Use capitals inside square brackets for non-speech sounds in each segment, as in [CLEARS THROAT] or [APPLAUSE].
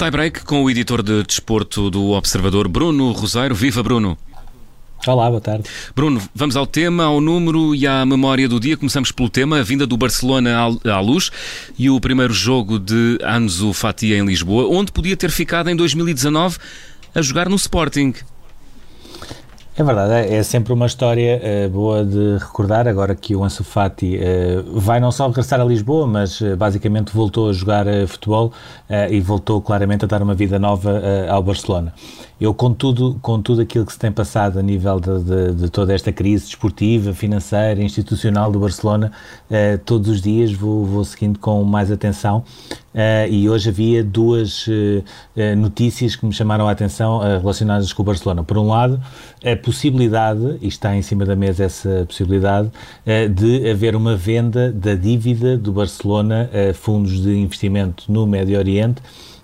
Tie-break com o editor de desporto do Observador, Bruno Rosário. Viva, Bruno! Olá, boa tarde. Bruno, vamos ao tema, ao número e à memória do dia. Começamos pelo tema, a vinda do Barcelona à luz e o primeiro jogo de Anzu Fati em Lisboa, onde podia ter ficado em 2019 a jogar no Sporting. É verdade, é, é sempre uma história uh, boa de recordar, agora que o Ansu Fati uh, vai não só regressar a Lisboa, mas uh, basicamente voltou a jogar futebol e voltou claramente a dar uma vida nova ao Barcelona. Eu, com tudo, com tudo aquilo que se tem passado a nível de, de, de toda esta crise desportiva, financeira, institucional do Barcelona, todos os dias vou, vou seguindo com mais atenção e hoje havia duas notícias que me chamaram a atenção relacionadas com o Barcelona. Por um lado, a possibilidade, e está em cima da mesa essa possibilidade, de haver uma venda da dívida do Barcelona a fundos de investimento no Médio Oriente.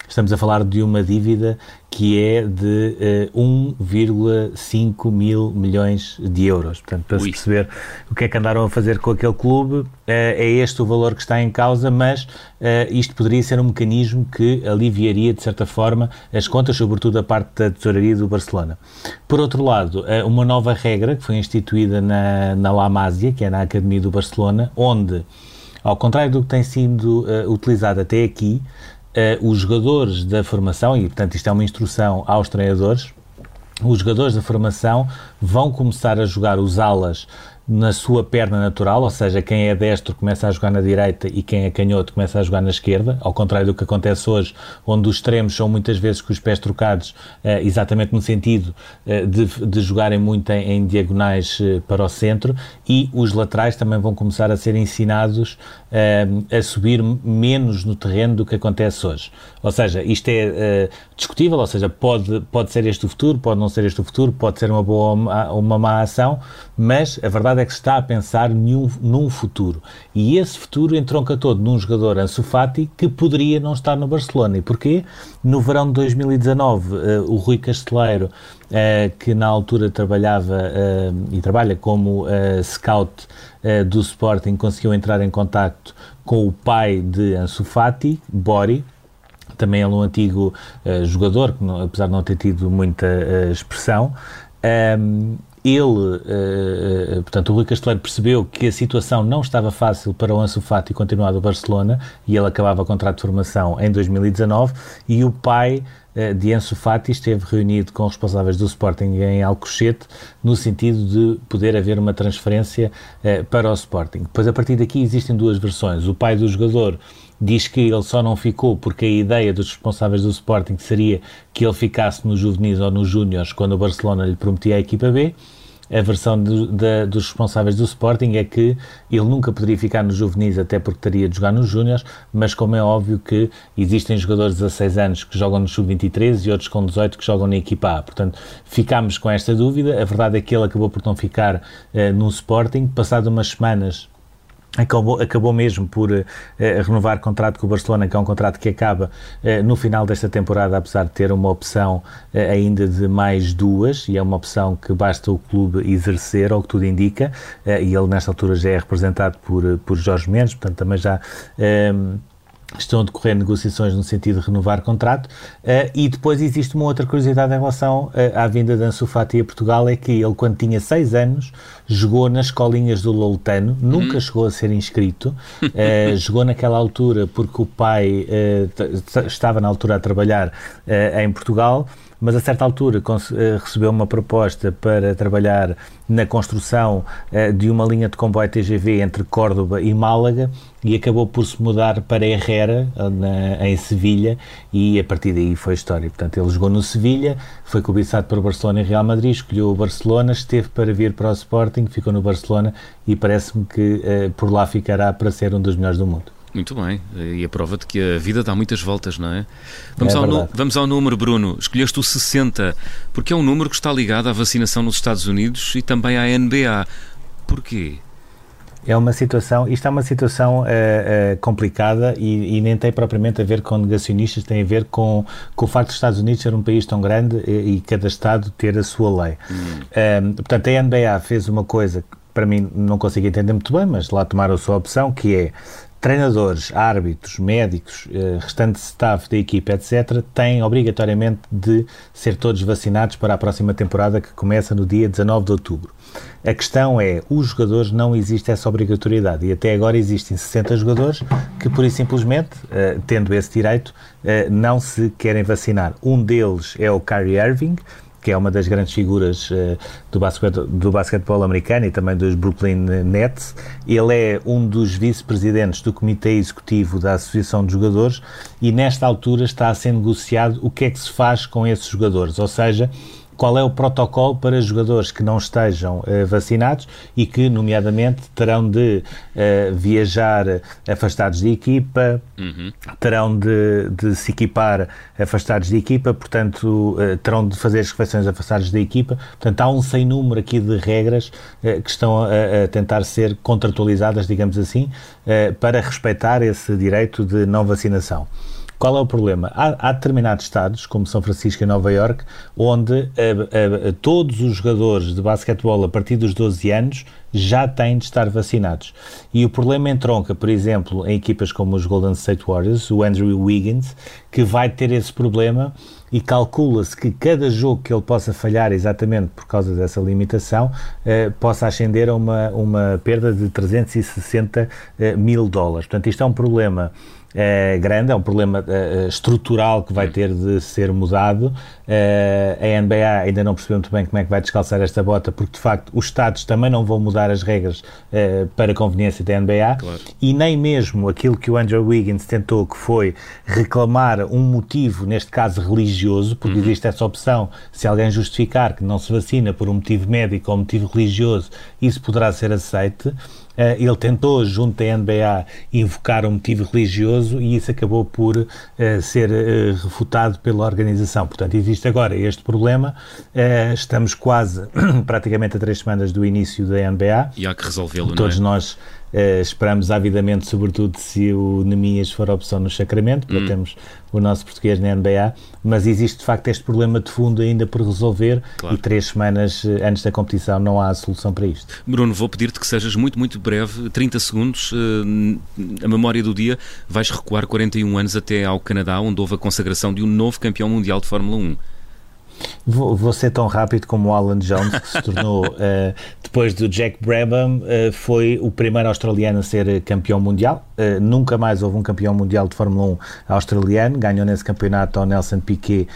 Estamos a falar de uma dívida que é de uh, eh, 1,5 mil milhões de euros. Portanto, para se perceber o que é que andaram a fazer com aquele clube, uh, é este o valor que está em causa, mas uh, isto poderia ser um mecanismo que aliviaria, de certa forma, as contas, sobretudo a parte da tesouraria do Barcelona. Por outro lado, uma nova regra que foi instituída na, na La Masia, que é na Academia do Barcelona, onde, ao contrário do que tem sido utilizado até aqui, uh, os jogadores da formação, e portanto isto é uma instrução aos treinadores, os jogadores da formação vão começar a jogar os alas na sua perna natural, ou seja, quem é destro começa a jogar na direita e quem é canhoto começa a jogar na esquerda, ao contrário do que acontece hoje, onde os extremos são muitas vezes com os pés trocados, eh, exatamente no sentido eh, de, de, jogarem muito em, em diagonais eh, para o centro, e os laterais também vão começar a ser ensinados a subir menos no terreno do que acontece hoje. Ou seja, isto é discutível, ou seja, pode, pode ser este o futuro, pode não ser este o futuro, pode ser uma boa ou uma má ação, mas a verdade é que está a pensar num, num futuro. E esse futuro entronca todo num jogador Ansu Fati que poderia não estar no Barcelona. E porquê? No verão de 2019, uh, eh, o Rui Casteleiro, uh, que na altura trabalhava uh, e trabalha como scout do Sporting, conseguiu entrar em contacto com o pai de Ansu Fati, Bori, também ele um antigo uh, jogador, que não, apesar de não ter tido muita uh, expressão, um, ele, uh, portanto, o Rui Casteleiro percebeu que a situação não estava fácil para o Ansu Fati continuar do Barcelona e ele acabava o contrato de formação em 2019 e o pai uh, de Ansu Fati esteve reunido com os responsáveis do Sporting em Alcochete no sentido de poder haver uma transferência para o Sporting. Depois, a partir daqui, existem duas versões. O pai do jogador diz que ele só não ficou porque a ideia dos responsáveis do Sporting seria que ele ficasse no juvenis ou nos júniores quando o Barcelona lhe prometia a equipa B. A versão de, de, dos responsáveis do Sporting é que ele nunca poderia ficar nos juvenis até porque teria de jogar nos júniores, mas como é óbvio que existem jogadores de 16 anos que jogam no sub-23 e outros com 18 que jogam na equipa A. Portanto, ficámos com esta dúvida. A verdade é que ele acabou por não ficar uh, no Sporting. Passado umas semanas, Acabou, acabou mesmo por uh, renovar contrato com o Barcelona, que é um contrato que acaba uh, no final desta temporada, apesar de ter uma opção uh, ainda de mais duas, e é uma opção que basta o clube exercer, ao que tudo indica, e ele nesta altura já é representado por, por Jorge Mendes, portanto também já estão a decorrer negociações no sentido de renovar contrato uh, e depois existe uma outra curiosidade em relação uh, à vinda de Ansu Fati a Portugal é que ele quando tinha 6 anos jogou nas escolinhas do Loutano, nunca uhum. chegou a ser inscrito uh, [LAUGHS] jogou naquela altura porque o pai estava na altura a trabalhar em Portugal mas a certa altura eh, recebeu uma proposta para trabalhar na construção eh, de uma linha de comboio TGV entre Córdoba e Málaga e acabou por se mudar para Herrera, na, em Sevilha, e a partir daí foi história. Portanto, ele jogou no Sevilha, foi cobiçado o Barcelona e Real Madrid, escolheu o Barcelona, esteve para vir para o Sporting, ficou no Barcelona e parece-me que uh, por lá ficará para ser um dos melhores do mundo. Muito bem, e a prova de que a vida dá muitas voltas, não é? Vamos, é ao, vamos ao número, Bruno. Escolheste o 60, porque é um número que está ligado à vacinação nos Estados Unidos e também à NBA. Porquê? É uma situação, isto é uma situação uh, uh, complicada e, e, nem tem propriamente a ver com negacionistas, tem a ver com, com o facto dos Estados Unidos ser um país tão grande e, e cada Estado ter a sua lei. Hum. portanto, a NBA fez uma coisa para mim não consigo entender muito bem, mas lá tomaram a sua opção, que é treinadores, árbitros, médicos, eh, restante staff da equipa, etc., têm obrigatoriamente de ser todos vacinados para a próxima temporada que começa no dia 19 de outubro. A questão é, os jogadores não existe essa obrigatoriedade e até agora existem 60 jogadores que, por e simplesmente, uh, tendo esse direito, uh, não se querem vacinar. Um deles é o Kyrie Irving, que é uma das grandes figuras uh, do, basquete, do basquetebol americano e também dos Brooklyn Nets. Ele é um dos vice-presidentes do Comitê Executivo da Associação de Jogadores e, nesta altura, está a ser negociado o que é que se faz com esses jogadores, ou seja, qual é o protocolo para jogadores que não estejam uh, vacinados e que, nomeadamente, terão de uh, viajar afastados de equipa, uhum. terão de, de, se equipar afastados de equipa, portanto, uh, terão de fazer as refeições afastados da equipa. Portanto, há um sem número aqui de regras que estão a, a, tentar ser contratualizadas, digamos assim, para respeitar esse direito de não vacinação. Qual é o problema? Há, há determinados estados, como São Francisco e Nova York, onde uh, uh, todos os jogadores de basquetebol a partir dos 12 anos já têm de estar vacinados. E o problema entronca, por exemplo, em equipas como os Golden State Warriors, o Andrew Wiggins, que vai ter esse problema e calcula-se que cada jogo que ele possa falhar exatamente por causa dessa limitação eh, possa ascender a uma, uma perda de 360 eh, mil dólares. Portanto, isto é um problema é grande, é um problema uh, estrutural que vai ter de ser mudado. A NBA ainda não percebeu muito bem como é que vai descalçar esta bota, porque de facto os Estados também não vão mudar as regras para conveniência da NBA claro. e nem mesmo aquilo que o Andrew Wiggins tentou, que foi reclamar um motivo, neste caso religioso, porque uhum. existe essa opção, se alguém justificar que não se vacina por um motivo médico ou um motivo religioso, isso poderá ser aceite. Eh, ele tentou, junto à NBA, invocar um motivo religioso e isso acabou por uh, ser uh, refutado pela organização. Portanto, existe agora este problema. Estamos quase, [CLEARS THROAT] praticamente a três semanas do início da NBA. E há que resolvê-lo, Todos não é? nós Uh, esperamos avidamente, sobretudo se o Nemias for a opção no Sacramento, para hum. termos o nosso português na NBA, mas existe de facto este problema de fundo ainda por resolver claro. e três semanas eh, antes da competição não há solução para isto. Bruno, vou pedir-te que sejas muito, muito breve, 30 segundos, uh, a memória do dia, vais recuar 41 anos até ao Canadá, onde houve a consagração de um novo campeão mundial de Fórmula 1. Vou, vou, ser tão rápido como o Alan Jones, que se tornou, uh, [LAUGHS] depois do Jack Brabham, uh, foi o primeiro australiano a ser campeão mundial. Uh, nunca mais houve um campeão mundial de Fórmula 1 australiano. Ganhou nesse campeonato ao Nelson Piquet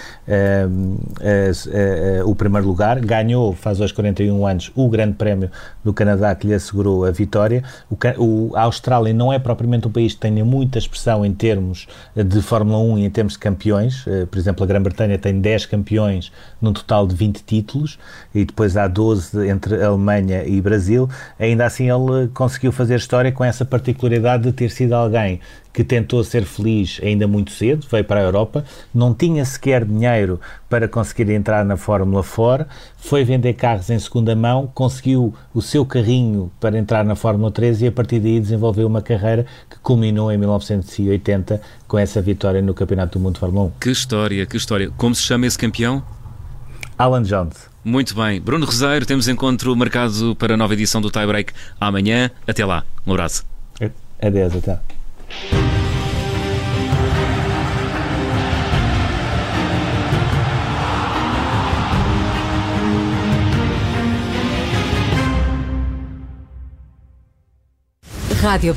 o primeiro lugar. Ganhou, faz hoje 41 anos, o Grande Prémio do Canadá, que lhe assegurou a vitória. O, o, a Austrália não é propriamente um país que tenha muita expressão em termos de Fórmula 1 e em termos de campeões. por exemplo, a Grã-Bretanha tem 10 campeões num total de 20 títulos, e depois há 12 entre Alemanha e Brasil. Ainda assim, ele conseguiu fazer história com essa particularidade de ter sido alguém que tentou ser feliz ainda muito cedo, veio para a Europa, não tinha sequer dinheiro para conseguir entrar na Fórmula 4, foi vender carros em segunda mão, conseguiu o seu carrinho para entrar na Fórmula 3 e a partir daí desenvolveu uma carreira que culminou em 1980 com essa vitória no Campeonato do Mundo de Fórmula 1. Que história, que história. Como se chama esse campeão? Alan Jones. Muito bem. Bruno Rosário, temos encontro marcado para a nova edição do Tie Break amanhã. Até lá. Um abraço. Adeus, até. Rádio